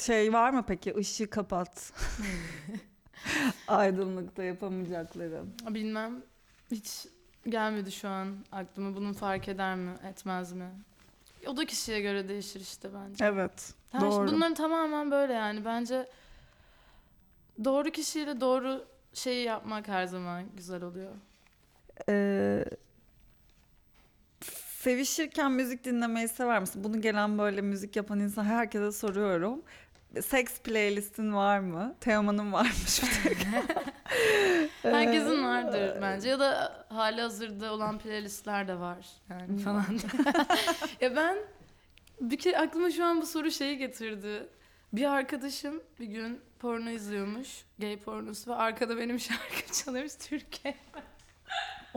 şey var mı peki? Işığı kapat. Aydınlıkta yapamayacaklarım. Bilmem. Hiç gelmedi şu an aklıma. Bunun fark eder mi, etmez mi? O da kişiye göre değişir işte bence. Evet. Her şey- doğru. bunların tamamen böyle yani. Bence doğru kişiyle doğru şeyi yapmak her zaman güzel oluyor. Ee, sevişirken müzik dinlemeyi sever misin? Bunu gelen böyle müzik yapan insan herkese soruyorum. Seks playlistin var mı? Teoman'ın varmış bir tek. Herkesin vardır bence. Ya da hali hazırda olan playlistler de var. Yani falan. ya ben bir kere aklıma şu an bu soru şeyi getirdi. Bir arkadaşım bir gün porno izliyormuş. Gay pornosu ve arkada benim şarkı çalıyoruz Türkiye.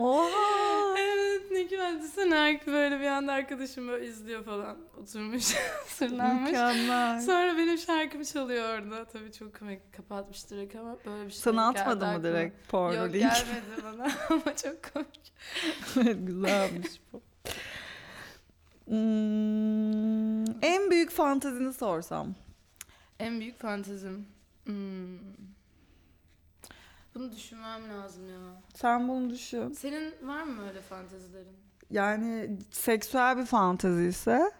Oha! Evet ne güzel düşünsene her- böyle bir anda arkadaşım böyle izliyor falan. Oturmuş sırlanmış. Mükemmel. Sonra benim şarkımı çalıyor orada. Tabii çok komik kapatmış direkt ama böyle bir şey Sana atmadı mı direkt porno Yok link? gelmedi bana ama çok komik. Evet, Güzelmiş bu. Hmm, en büyük fantezini sorsam. En büyük fantezim. Hmm. Bunu düşünmem lazım ya. Sen bunu düşün. Senin var mı öyle fantezilerin? Yani seksüel bir fantezi ise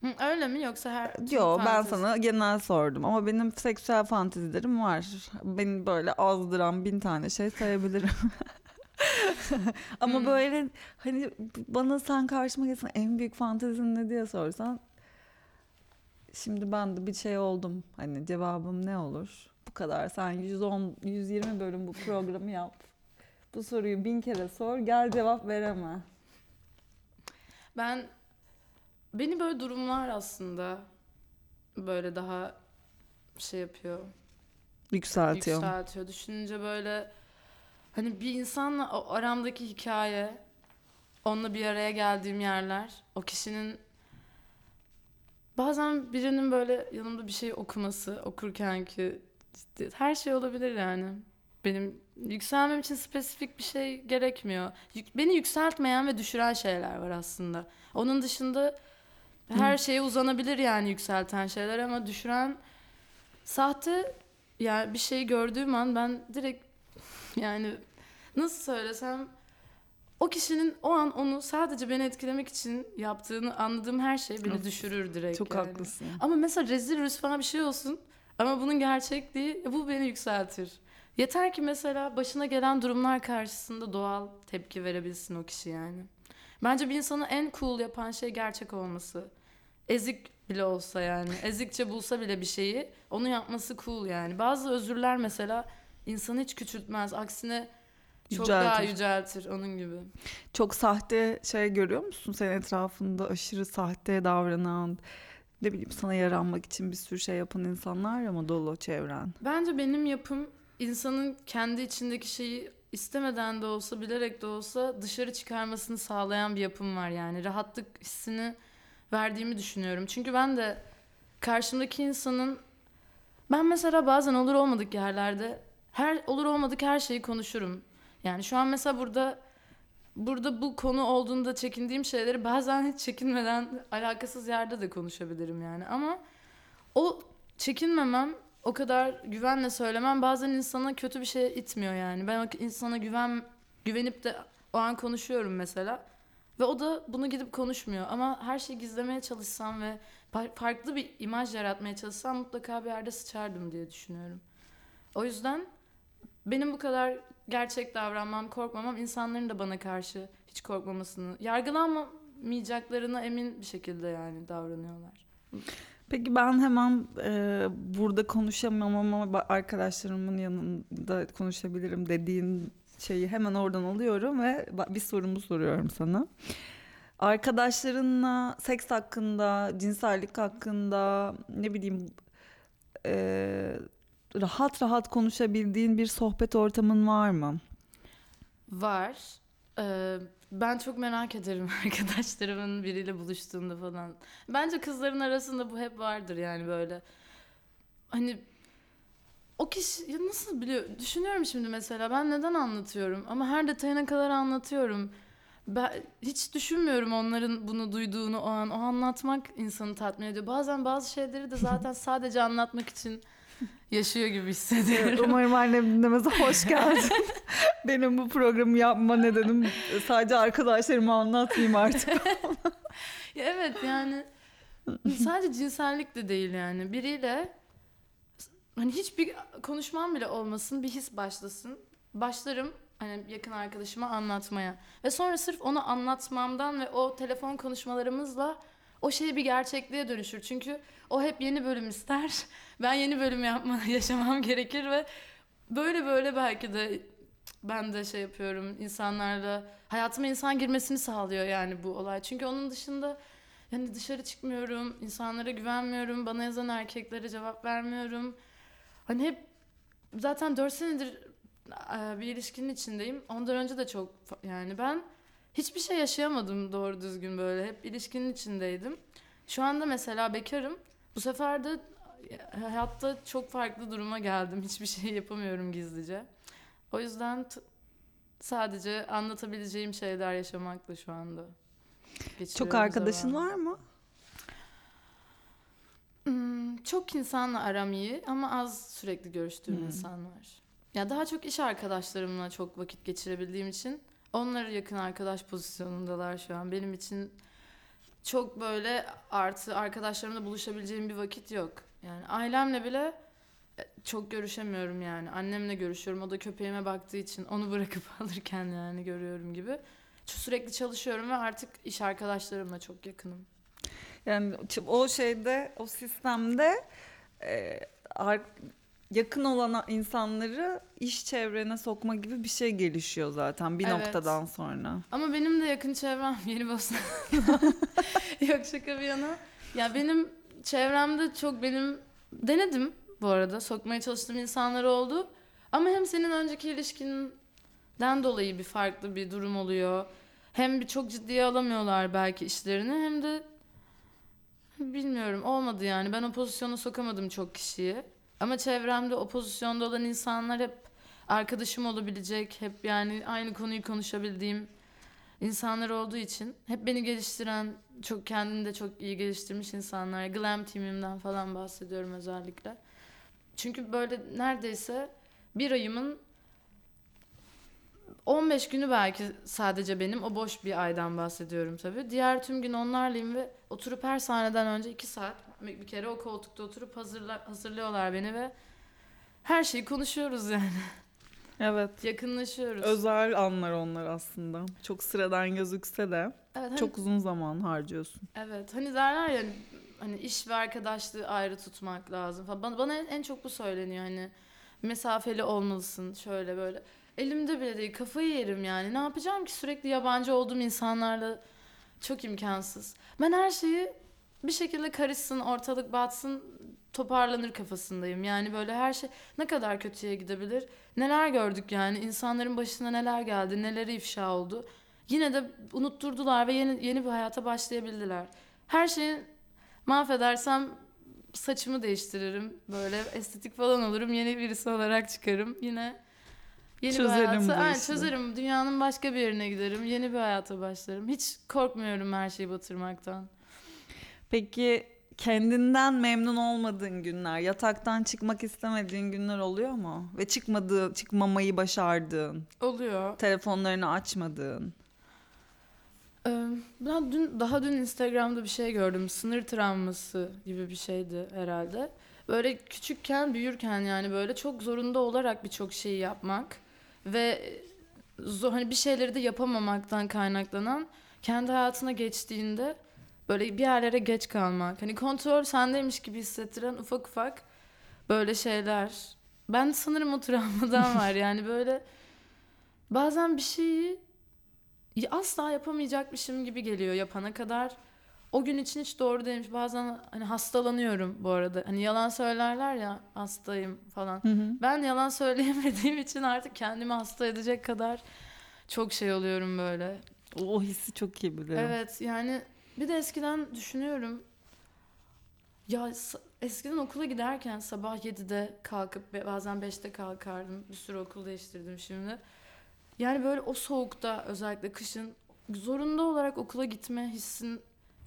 Hı, öyle mi yoksa her Yo ben fantezi- sana genel sordum ama benim seksüel fantezilerim var. Beni böyle azdıran bin tane şey sayabilirim. ama Hmm. böyle hani bana sen karşıma gelsen en büyük fantezin ne diye sorsan şimdi ben de bir şey oldum. Hani cevabım ne olur? Bu kadar. Sen 110 120 bölüm bu programı yap. Bu soruyu bin kere sor. Gel cevap vereme. Ben beni böyle durumlar aslında böyle daha şey yapıyor. Yükseltiyor. Yükseltiyor. Düşününce böyle hani bir insanla o aramdaki hikaye, onunla bir araya geldiğim yerler, o kişinin bazen birinin böyle yanımda bir şey okuması, okurken ki ciddi, her şey olabilir yani. Benim yükselmem için spesifik bir şey gerekmiyor. Yük- Beni yükseltmeyen ve düşüren şeyler var aslında. Onun dışında her şeye uzanabilir yani yükselten şeyler ama düşüren sahte yani bir şey gördüğüm an ben direkt yani nasıl söylesem o kişinin o an onu sadece beni etkilemek için yaptığını anladığım her şey beni Of, düşürür direkt. Çok yani. haklısın. Ama mesela rezil rüsva bir şey olsun ama bunun gerçekliği bu beni yükseltir. Yeter ki mesela başına gelen durumlar karşısında doğal tepki verebilsin o kişi yani. Bence bir insanı en cool yapan şey gerçek olması. Ezik bile olsa yani. Ezikçe bulsa bile bir şeyi onu yapması cool yani. Bazı özürler mesela insanı hiç küçültmez. Aksine çok daha Yüceltir. yüceltir onun gibi. Çok sahte şey görüyor musun senin etrafında aşırı sahte davranan ne bileyim sana yaranmak için bir sürü şey yapan insanlar ama dolu çevren. Bence benim yapım insanın kendi içindeki şeyi istemeden de olsa bilerek de olsa dışarı çıkarmasını sağlayan bir yapım var yani rahatlık hissini verdiğimi düşünüyorum. Çünkü ben de karşımdaki insanın ben mesela bazen olur olmadık yerlerde her olur olmadık her şeyi konuşurum. Yani şu an mesela burada burada bu konu olduğunda çekindiğim şeyleri bazen hiç çekinmeden alakasız yerde de konuşabilirim yani. Ama o çekinmemem, o kadar güvenle söylemem bazen insana kötü bir şeye itmiyor yani. Ben o insana güven güvenip de o an konuşuyorum mesela. Ve o da bunu gidip konuşmuyor. Ama her şeyi gizlemeye çalışsam ve fa- farklı bir imaj yaratmaya çalışsam mutlaka bir yerde sıçardım diye düşünüyorum. O yüzden benim bu kadar gerçek davranmam, korkmamam insanların da bana karşı hiç korkmamasını, yargılanmayacaklarına emin bir şekilde yani davranıyorlar. Peki ben hemen e, burada konuşamam ama arkadaşlarımın yanında konuşabilirim dediğin şeyi hemen oradan alıyorum ve bir sorumu soruyorum sana. Arkadaşlarınla seks hakkında, cinsellik hakkında ne bileyim e, rahat rahat konuşabildiğin bir sohbet ortamın var mı? Var. Ee, ben çok merak ederim arkadaşlarımın biriyle buluştuğunda falan. Bence kızların arasında bu hep vardır yani böyle. Hani o kişi ya nasıl biliyor? Düşünüyorum şimdi mesela ben neden anlatıyorum ama her detayına kadar anlatıyorum. Ben hiç düşünmüyorum onların bunu duyduğunu o an. O anlatmak insanı tatmin ediyor. Bazen bazı şeyleri de zaten sadece anlatmak için yaşıyor gibi hissediyorum. Umarım annem dinlemeze hoş geldin. Benim bu programı yapma nedenim sadece arkadaşlarıma anlatmayayım artık. Evet yani sadece cinsellik de değil yani. Biriyle hani hiçbir konuşmam bile olmasın bir his başlasın. Başlarım hani yakın arkadaşıma anlatmaya. Ve sonra sırf onu anlatmamdan ve o telefon konuşmalarımızla o şey bir gerçekliğe dönüşür. Çünkü o hep yeni bölüm ister. Ben yeni bölüm yapma, yaşamam gerekir ve böyle böyle belki de ben de şey yapıyorum insanlarla hayatıma insan girmesini sağlıyor yani bu olay. Çünkü onun dışında yani dışarı çıkmıyorum, insanlara güvenmiyorum, bana yazan erkeklere cevap vermiyorum. Hani hep zaten 4 senedir bir ilişkinin içindeyim. Ondan önce de çok yani ben hiçbir şey yaşayamadım doğru düzgün böyle. Hep ilişkinin içindeydim. Şu anda mesela bekarım. Bu sefer de e, hayatta çok farklı duruma geldim. Hiçbir şey yapamıyorum gizlice. O yüzden sadece anlatabileceğim şeyler yaşamakla şu anda. Çok arkadaşın zamanı. var mı? Hmm, çok insanla aram iyi ama az sürekli görüştüğüm Hmm. insan var. Ya daha çok iş arkadaşlarımla çok vakit geçirebildiğim için onlar yakın arkadaş pozisyonundalar şu an. Benim için çok böyle artı arkadaşlarımla buluşabileceğim bir vakit yok. Yani ailemle bile e, çok görüşemiyorum yani. Annemle görüşüyorum. O da köpeğime baktığı için onu bırakıp alırken yani görüyorum gibi. Sürekli çalışıyorum ve artık iş arkadaşlarımla çok yakınım. Yani o şeyde, o sistemde e, yakın olan insanları iş çevrene sokma gibi bir şey gelişiyor zaten bir Evet. noktadan sonra. Ama benim de yakın çevrem Yeni Bosna. Yok şaka bir yana. Ya benim çevremde çok benim denedim bu arada sokmaya çalıştığım insanlar oldu. Ama hem senin önceki ilişkinden dolayı bir farklı bir durum oluyor. Hem bir çok ciddiye alamıyorlar belki işlerini hem de bilmiyorum olmadı yani. Ben o pozisyona sokamadım çok kişiyi. Ama çevremde o pozisyonda olan insanlar hep arkadaşım olabilecek, hep yani aynı konuyu konuşabildiğim insanlar olduğu için hep beni geliştiren, çok kendini de çok iyi geliştirmiş insanlar. Glam team'imden falan bahsediyorum özellikle. Çünkü böyle neredeyse bir ayımın 15 günü belki sadece benim. O boş bir aydan bahsediyorum tabii. Diğer tüm gün onlarlayım ve oturup her sahneden önce 2 saat bir kere o koltukta oturup hazırla, hazırlıyorlar beni ve her şeyi konuşuyoruz yani. Evet. Yakınlaşıyoruz. Özel anlar onlar aslında. Çok sıradan gözükse de evet, hani- çok uzun zaman harcıyorsun. Evet hani derler ya hani iş ve arkadaşlığı ayrı tutmak lazım falan. Bana, bana en, en çok bu söyleniyor hani mesafeli olmalısın şöyle böyle. Elimde bile değil kafayı yerim yani. Ne yapacağım ki sürekli yabancı olduğum insanlarla çok imkansız. Ben her şeyi bir şekilde karışsın, ortalık batsın toparlanır kafasındayım. Yani böyle her şey ne kadar kötüye gidebilir? Neler gördük yani? insanların başına neler geldi? Neleri ifşa oldu? Yine de unutturdular ve yeni yeni bir hayata başlayabildiler. Her şeyi mahvedersem saçımı değiştiririm. Böyle estetik falan olurum. Yeni birisi olarak çıkarım. Yine yeni Çözerim bir hayata. bu Aynen, çözerim. Dünyanın başka bir yerine giderim. Yeni bir hayata başlarım. Hiç korkmuyorum her şeyi batırmaktan. Peki kendinden memnun olmadığın günler, yataktan çıkmak istemediğin günler oluyor mu? Ve çıkmadığı, çıkmamayı başardığın, Oluyor. telefonlarını açmadığın. Ben dün daha dün Instagram'da bir şey gördüm. Sınır travması gibi bir şeydi herhalde. Böyle küçükken, büyürken yani böyle çok zorunda olarak birçok şeyi yapmak ve zor, hani bir şeyleri de yapamamaktan kaynaklanan kendi hayatına geçtiğinde böyle bir yerlere geç kalmak. Hani kontrol sendeymiş gibi hissettiren ufak ufak böyle şeyler. Ben sanırım o travmadan var yani böyle bazen bir şeyi asla yapamayacakmışım gibi geliyor yapana kadar. O gün için hiç doğru değilmiş. Bazen hani hastalanıyorum bu arada. Hani yalan söylerler ya hastayım falan. Ben yalan söyleyemediğim için artık kendimi hasta edecek kadar çok şey oluyorum böyle. O hissi çok iyi biliyorum. Evet yani bir de eskiden düşünüyorum. Ya eskiden okula giderken sabah 7'de kalkıp bazen 5'te kalkardım. Bir sürü okul değiştirdim şimdi. Yani böyle o soğukta özellikle kışın zorunda olarak okula gitme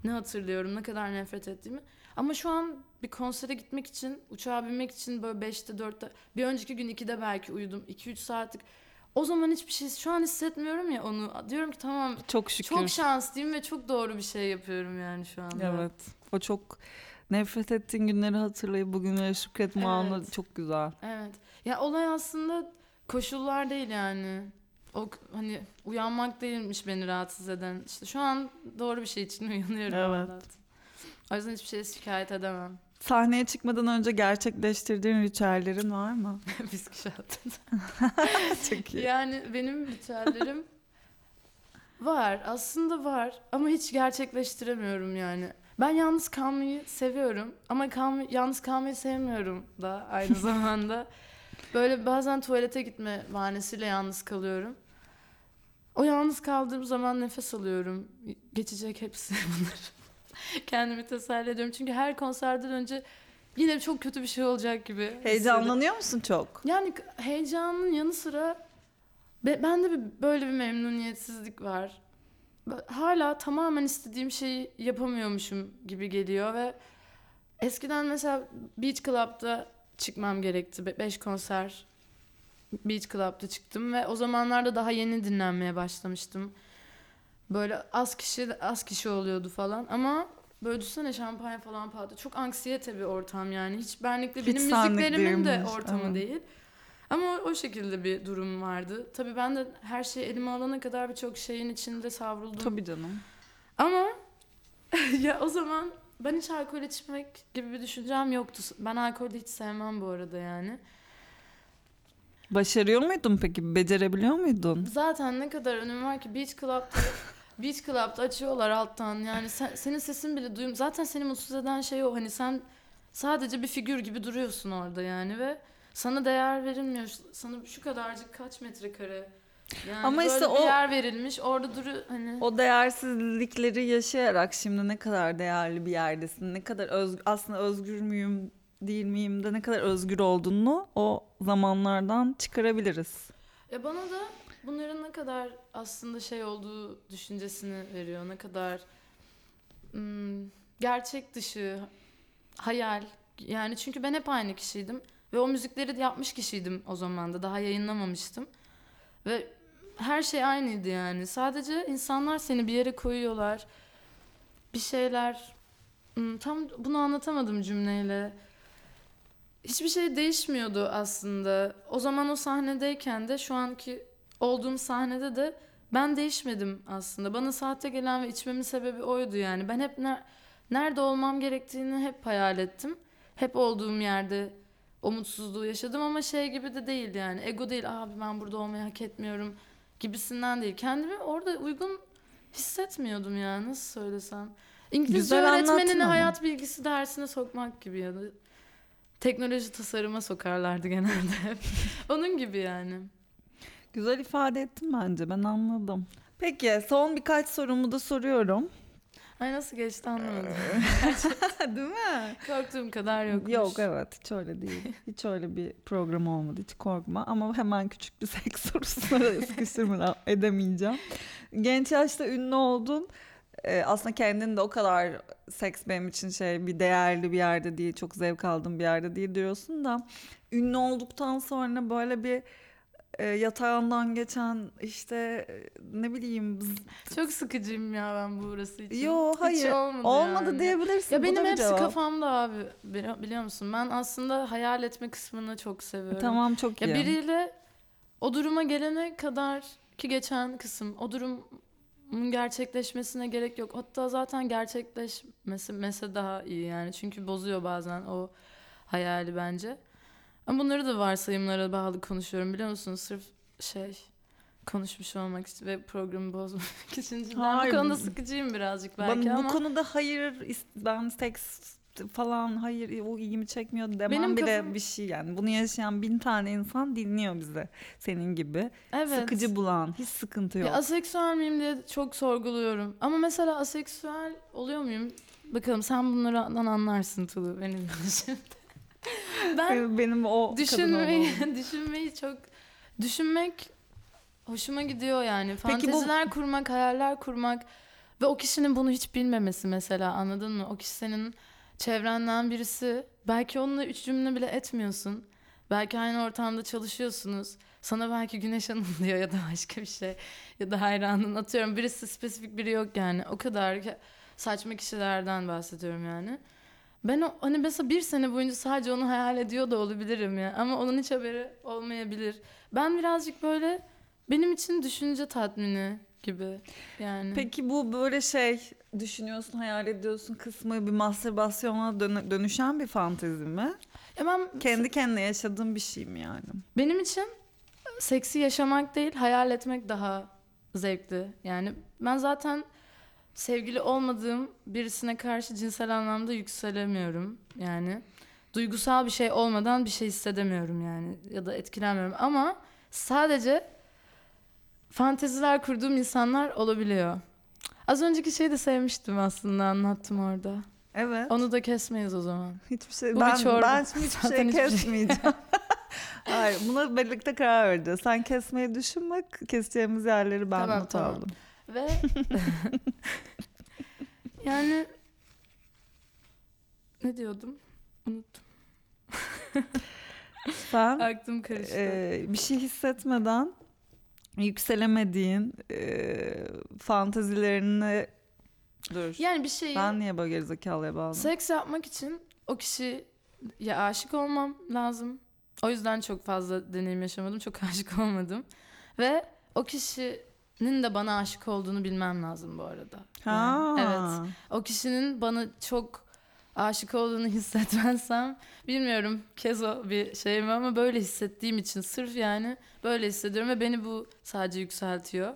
hissini hatırlıyorum. Ne kadar nefret ettiğimi. Ama şu an bir konsere gitmek için, uçağa binmek için böyle 5'te 4'te bir önceki gün 2'de belki uyudum. 2-3 saatlik. O zaman hiçbir şey şu an hissetmiyorum ya onu. Diyorum ki tamam Çok şükür. çok şanslıyım ve çok doğru bir şey yapıyorum yani şu anda. Evet. O çok nefret ettiğin günleri hatırlayıp bugünlere şükretme anı Evet. çok güzel. Evet. Ya olay aslında koşullar değil yani. O hani uyanmak değilmiş beni rahatsız eden. İşte şu an doğru bir şey için uyanıyorum. Evet. Allah'tan. O yüzden hiçbir şeye şikayet edemem. Sahneye çıkmadan önce gerçekleştirdiğin ritüellerin var mı? Bisküvi şartı. çok iyi. Yani benim ritüellerim var. Aslında var ama hiç gerçekleştiremiyorum yani. Ben yalnız kalmayı seviyorum ama kalma, yalnız kalmayı sevmiyorum da aynı zamanda. Böyle bazen tuvalete gitme bahanesiyle yalnız kalıyorum. O yalnız kaldığım zaman nefes alıyorum. Geçecek hepsi bunlar. Kendimi teselli ediyorum. Çünkü her konserden önce yine çok kötü bir şey olacak gibi. hissediyorum. Heyecanlanıyor musun çok? Yani heyecanın yanı sıra be- bende bir böyle bir memnuniyetsizlik var. Hala tamamen istediğim şeyi yapamıyormuşum gibi geliyor ve eskiden mesela Beach Club'da çıkmam gerekti. 5 konser Beach Club'da çıktım ve o zamanlarda daha yeni dinlenmeye başlamıştım. Böyle az kişi az kişi oluyordu falan ama böyle düşünsene şampanya falan patladı. Çok anksiyete bir ortam yani. Hiç benlikle Hiç benim müziklerimin de ortamı evet. değil. Ama o, o şekilde bir durum vardı. Tabii ben de her şeyi elime alana kadar birçok şeyin içinde savruldum. Tabii canım. Ama ya o zaman ben hiç alkol içmek gibi bir düşüncem yoktu. Ben alkolü hiç sevmem bu arada yani. Başarıyor muydun peki? Becerebiliyor muydun? Zaten ne kadar önüm var ki Beach Club'da Beach Club'da açıyorlar alttan. Yani sen- senin sesin bile duyum. Zaten seni mutsuz eden şey o. Hani sen sadece bir figür gibi duruyorsun orada yani ve sana değer verilmiyor. Sana şu kadarcık kaç metrekare yani Ama işte o- yer verilmiş. Orada duru hani O değersizlikleri yaşayarak şimdi ne kadar değerli bir yerdesin, ne kadar öz, aslında özgür müyüm, değil miyim de ne kadar özgür olduğunu o zamanlardan çıkarabiliriz. Ya bana da bunların ne kadar aslında şey olduğu düşüncesini veriyor. Ne kadar hmm, gerçek dışı, hayal. Yani çünkü ben hep aynı kişiydim. Ve o müzikleri yapmış kişiydim o zaman da. Daha yayınlamamıştım. Ve her şey aynıydı yani. Sadece insanlar seni bir yere koyuyorlar. Bir şeyler... Hmm, Tam bunu anlatamadım cümleyle. Hiçbir şey değişmiyordu aslında. O zaman o sahnedeyken de şu anki olduğum sahnede de ben değişmedim aslında. Bana sahte gelen ve içmemin sebebi oydu yani. Ben hep ner- nerede olmam gerektiğini hep hayal ettim. Hep olduğum yerde o mutsuzluğu yaşadım ama şey gibi de değil yani. Ego değil abi ben burada olmayı hak etmiyorum gibisinden değil. Kendimi orada uygun hissetmiyordum ya nasıl söylesem. İngilizce Güzel öğretmenini hayat bilgisi dersine sokmak gibi ya da teknoloji tasarıma sokarlardı genelde. Onun gibi yani. Güzel ifade ettim bence. Ben anladım. Peki son birkaç sorumu da soruyorum. Ay nasıl geçti anlamadım. Değil mi? Korktuğum kadar yokmuş. Yok evet hiç öyle değil. Hiç öyle bir program olmadı hiç korkma. Ama hemen küçük bir seks sorusuna da sıkıştırmadan edemeyeceğim. Genç yaşta ünlü oldun. Ee, aslında kendin de o kadar seks benim için şey bir değerli bir yerde değil. Çok zevk aldığım bir yerde değil diyorsun da. Ünlü olduktan sonra böyle bir e, yatağından geçen işte e, ne bileyim Çok sıkıcıyım ya ben bu burası için. Yo Hiç hayır olmadı, olmadı yani. diyebilirsin. Ya benim hepsi cevap. kafamda abi Bili- biliyor musun? Ben aslında hayal etme kısmını çok seviyorum. Tamam çok iyi. Ya biriyle o duruma gelene kadar ki geçen kısım o durumun gerçekleşmesine gerek yok. Hatta zaten gerçekleşmesi mese daha iyi yani. Çünkü bozuyor bazen o hayali bence. Ama bunları da varsayımlara bağlı konuşuyorum biliyor musun? Sırf şey konuşmuş olmak için ve programı bozmak için. Hayır. Bu konuda sıkıcıyım birazcık belki Ben ama. bu konuda hayır ben seks falan hayır o ilgimi çekmiyor demem Benim bile kafam- bir şey yani. Bunu yaşayan bin tane insan dinliyor bizi senin gibi. evet. Sıkıcı bulan hiç sıkıntı yok. Ya aseksüel miyim diye çok sorguluyorum. Ama mesela aseksüel oluyor muyum? Bakalım sen bunlardan anlarsın Tulu benim şimdi. ben Benim- o düşünmeyi, düşünmeyi çok düşünmek hoşuma gidiyor yani. Peki bu- Fanteziler kurmak, hayaller kurmak ve o kişinin bunu hiç bilmemesi mesela anladın mı? O kişi senin çevrenden birisi. Belki onunla üç cümle bile etmiyorsun. Belki aynı ortamda çalışıyorsunuz. Sana belki Güneş Hanım diyor ya da başka bir şey. Ya da hayranın atıyorum. Birisi spesifik biri yok yani. O kadar ki- saçma kişilerden bahsediyorum yani. Ben o, hani mesela bir sene boyunca sadece onu hayal ediyor da olabilirim ya. Ama onun hiç haberi olmayabilir. Ben birazcık böyle benim için düşünce tatmini gibi yani. Peki bu böyle şey düşünüyorsun, hayal ediyorsun kısmı bir mastürbasyona dönü- dönüşen bir fantezi mi? Ya ben Kendi kendine yaşadığın bir şey mi yani? Benim için seksi yaşamak değil, hayal etmek daha zevkli. Yani ben zaten sevgili olmadığım birisine karşı cinsel anlamda yükselemiyorum. Yani duygusal bir şey olmadan bir şey hissedemiyorum yani ya da etkilenmiyorum ama sadece fanteziler kurduğum insanlar olabiliyor. Az önceki şeyi de sevmiştim aslında anlattım orada. Evet. Onu da kesmeyiz o zaman. Hiçbir şey Bu bir ben çorba. ben hiçbir Zaten şey hiçbir şey- kesmeyeceğim. Hayır, buna birlikte karar vereceğiz. Sen kesmeyi düşünme, keseceğimiz yerleri ben Tamam, not tamam. aldım. Ve yani ne diyordum? Unuttum. Sen Aklım karıştı. e, bir şey hissetmeden yükselemediğin e, fantazilerini dur. yani bir şeyi Ben niye böyle gerizekalıya bağladım? seks yapmak için o kişiye aşık olmam lazım. O yüzden çok fazla deneyim yaşamadım. Çok aşık olmadım. Ve o kişinin de bana aşık olduğunu bilmem lazım bu arada. Ha. Yani, evet. O kişinin bana çok aşık olduğunu hissetmezsem bilmiyorum kezo bir şey mi ama böyle hissettiğim için sırf yani böyle hissediyorum ve beni bu sadece yükseltiyor.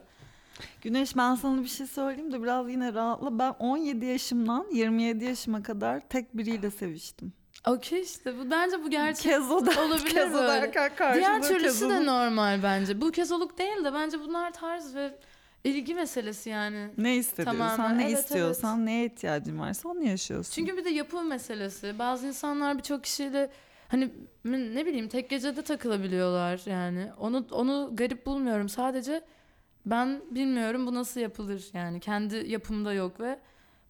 Güneş ben sana bir şey söyleyeyim de biraz yine rahatla. Ben 17 yaşımdan 27 yaşıma kadar tek biriyle seviştim. Okey işte bu bence bu gerçek Kezo da, olabilir Kezo böyle. Diğer türlüsü de normal bence. Bu kezoluk değil de bence bunlar tarz ve ilgi meselesi yani. Ne hissediyorsan, Tamamen, ne evet, istiyorsan, neye ihtiyacın varsa onu yaşıyorsun. Çünkü bir de yapı meselesi. Bazı insanlar birçok kişiyle hani ne bileyim tek gecede takılabiliyorlar yani. Onu onu garip bulmuyorum. Sadece ben bilmiyorum bu nasıl yapılır yani. Kendi yapımda yok ve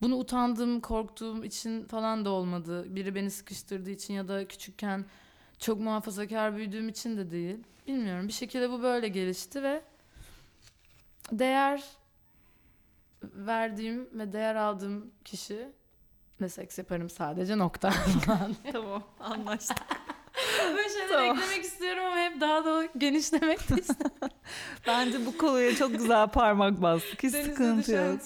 bunu utandığım, korktuğum için falan da olmadı. Biri beni sıkıştırdığı için ya da küçükken çok muhafazakar büyüdüğüm için de değil. Bilmiyorum. Bir şekilde bu böyle gelişti ve değer verdiğim ve değer aldığım kişi ve seks yaparım sadece nokta. tamam anlaştık. Böyle şeyler Tamam. eklemek istiyorum ama hep daha da genişlemek de istiyorum. Bence bu konuya çok güzel parmak bastık. Hiç sıkıntı yok.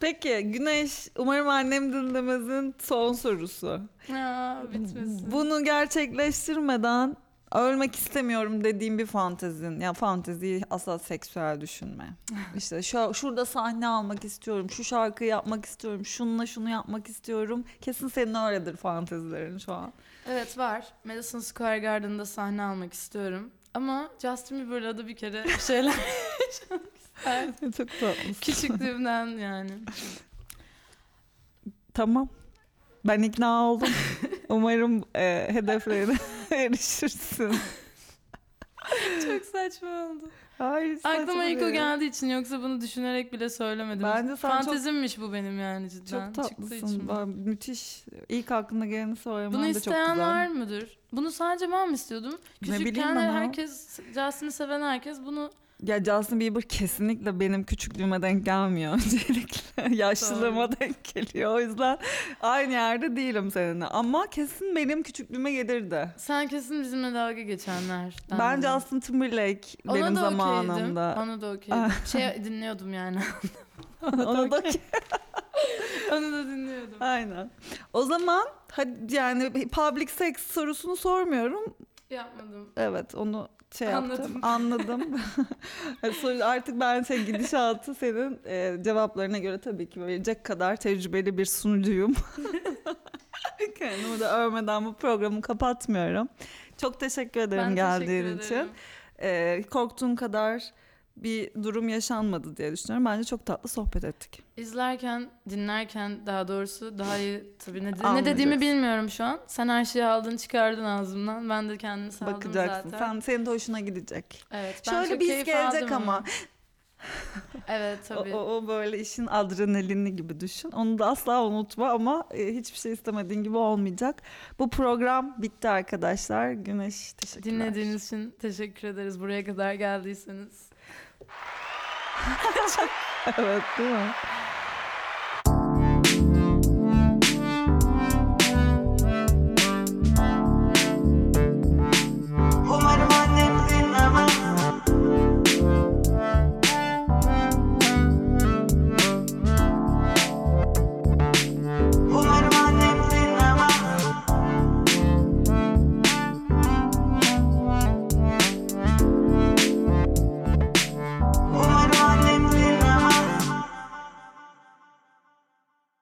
Peki Güneş umarım annem dinlemezin son sorusu. Aa, bitmesin. Bunu gerçekleştirmeden Ölmek istemiyorum dediğim bir fantezin. Ya fanteziyi asla seksüel düşünme. İşte şu şurada sahne almak istiyorum. Şu şarkıyı yapmak istiyorum. Şununla şunu yapmak istiyorum. Kesin senin öyledir fantezilerin şu an. Evet var. Madison Square Garden'da sahne almak istiyorum. Ama Justin Bieber'la da bir kere bir şeyler isterdim. Çok tatlısın. Küçüklüğümden yani. Tamam. Ben ikna oldum. Umarım e, hedeflerine erişirsin. Çok saçma oldu. Hayır, Aklıma saçma ilk o geldiği için yoksa bunu düşünerek bile söylemedim. Bence sen çok- Fantezimmiş bu benim yani cidden. Çok tatlısın. Ben- müthiş. İlk aklına geleni söylemen Bunu de çok isteyen güzel. var mıdır? Bunu sadece ben mi istiyordum? Küçükken herkes, Justin'i seven herkes bunu Ya Justin Bieber kesinlikle benim küçüklüğüme denk gelmiyor öncelikle. Yaşlılığıma denk geliyor. O yüzden aynı yerde değilim seninle. Ama kesin benim küçüklüğüme gelirdi. sen kesin bizimle dalga geçenler. Ben Justin Timberlake benim zamanımda. Ona da okeydim. şey dinliyordum yani. Ona da Onu da dinliyordum. Aynen. O zaman hadi yani public sex sorusunu sormuyorum. Yapmadım. Evet onu şey yaptım. Anladım. Anladım. Hadi soru- Artık ben şey gidişatı senin e, cevaplarına göre tabii ki verecek kadar tecrübeli bir sunucuyum. Kendimi de övmeden bu programı kapatmıyorum. Çok teşekkür ederim Ben geldiğin teşekkür için. ederim. E, korktuğun kadar bir durum yaşanmadı diye düşünüyorum. Bence çok tatlı sohbet ettik. İzlerken, dinlerken daha doğrusu daha iyi tabii ne, ne dediğimi bilmiyorum şu an. Sen her şeyi aldın çıkardın ağzımdan. Ben de kendimi saldım Bakacaksın. zaten. Sen senin de hoşuna gidecek. Evet, ben Şöyle çok bir his keyif gelecek aldım ama. Evet O, tabii. o, o böyle işin adrenalini gibi düşün. Onu da asla unutma ama e, hiçbir şey istemediğin gibi olmayacak. Bu program bitti arkadaşlar. Güneş teşekkürler. Dinlediğiniz için teşekkür ederiz. Buraya kadar geldiyseniz. Evet değil mi?